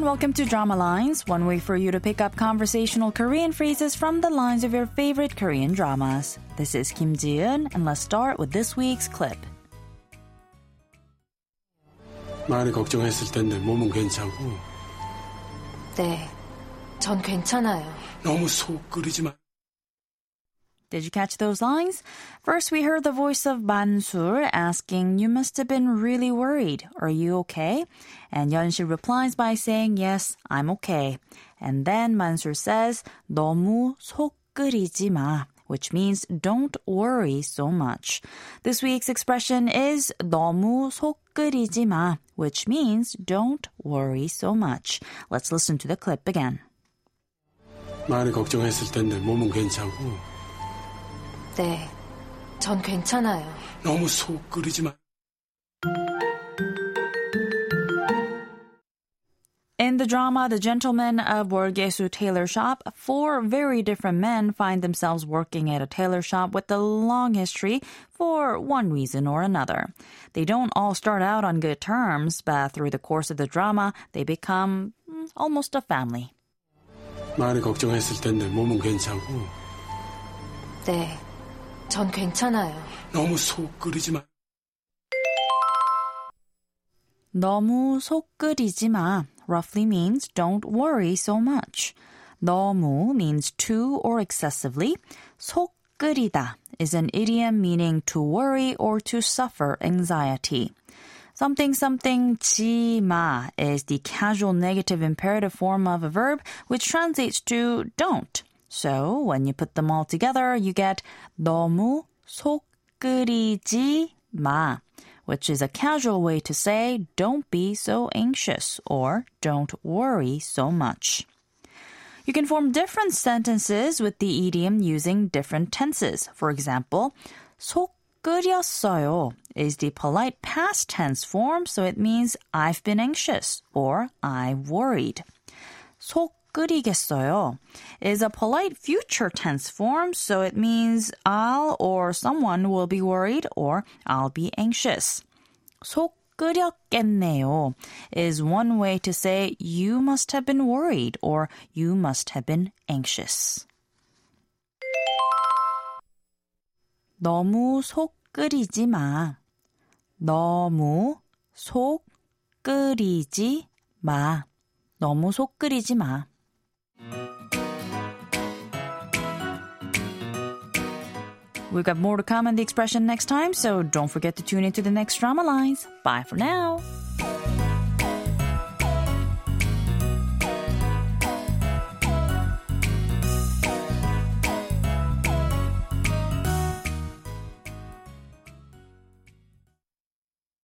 and welcome to Drama Lines, one way for you to pick up conversational Korean phrases from the lines of your favorite Korean dramas. This is Kim Ji-eun, and let's start with this week's clip. 많이 걱정했을 텐데 몸은 괜찮고 네, 전 괜찮아요. 너무 속 끓이지 마. Did you catch those lines? First, we heard the voice of Mansur asking, You must have been really worried. Are you okay? And Yeonshi replies by saying, Yes, I'm okay. And then Mansur says, 너무 속마 which means don't worry so much. This week's expression is 너무 속 마, which means don't worry so much. Let's listen to the clip again. 많이 걱정했을 텐데 몸은 괜찮고 네, 전 괜찮아요. 너무 속 끓이지 마. In the drama The Gentlemen of Wolgyesu Tailor Shop, four very different men find themselves working at a tailor shop with a long history for one reason or another. They don't all start out on good terms, but through the course of the drama, they become mm, almost a family. 많이 걱정했을 텐데 몸은 괜찮고. 네. 전 괜찮아요. 너무 속 끓이지 마. 너무 속 끓이지 마 roughly means don't worry so much. 너무 means too or excessively. 속 끓이다 is an idiom meaning to worry or to suffer anxiety. Something something 지마 is the casual negative imperative form of a verb which translates to don't. So when you put them all together, you get 너무 속 끓이지 마 which is a casual way to say don't be so anxious or don't worry so much. You can form different sentences with the idiom using different tenses. For example, 속 끓였어요 is the polite past tense form, so it means I've been anxious or I worried. 속 끓이겠어요 is a polite future tense form, so it means I'll or someone will be worried or I'll be anxious. 속 끓였겠네요 is one way to say you must have been worried or you must have been anxious. 너무 속 끓이지 마. 너무 속 끓이지 마. 너무 속 끓이지 마. We've got more to come on the expression next time, so don't forget to tune into the next drama lines. Bye for now.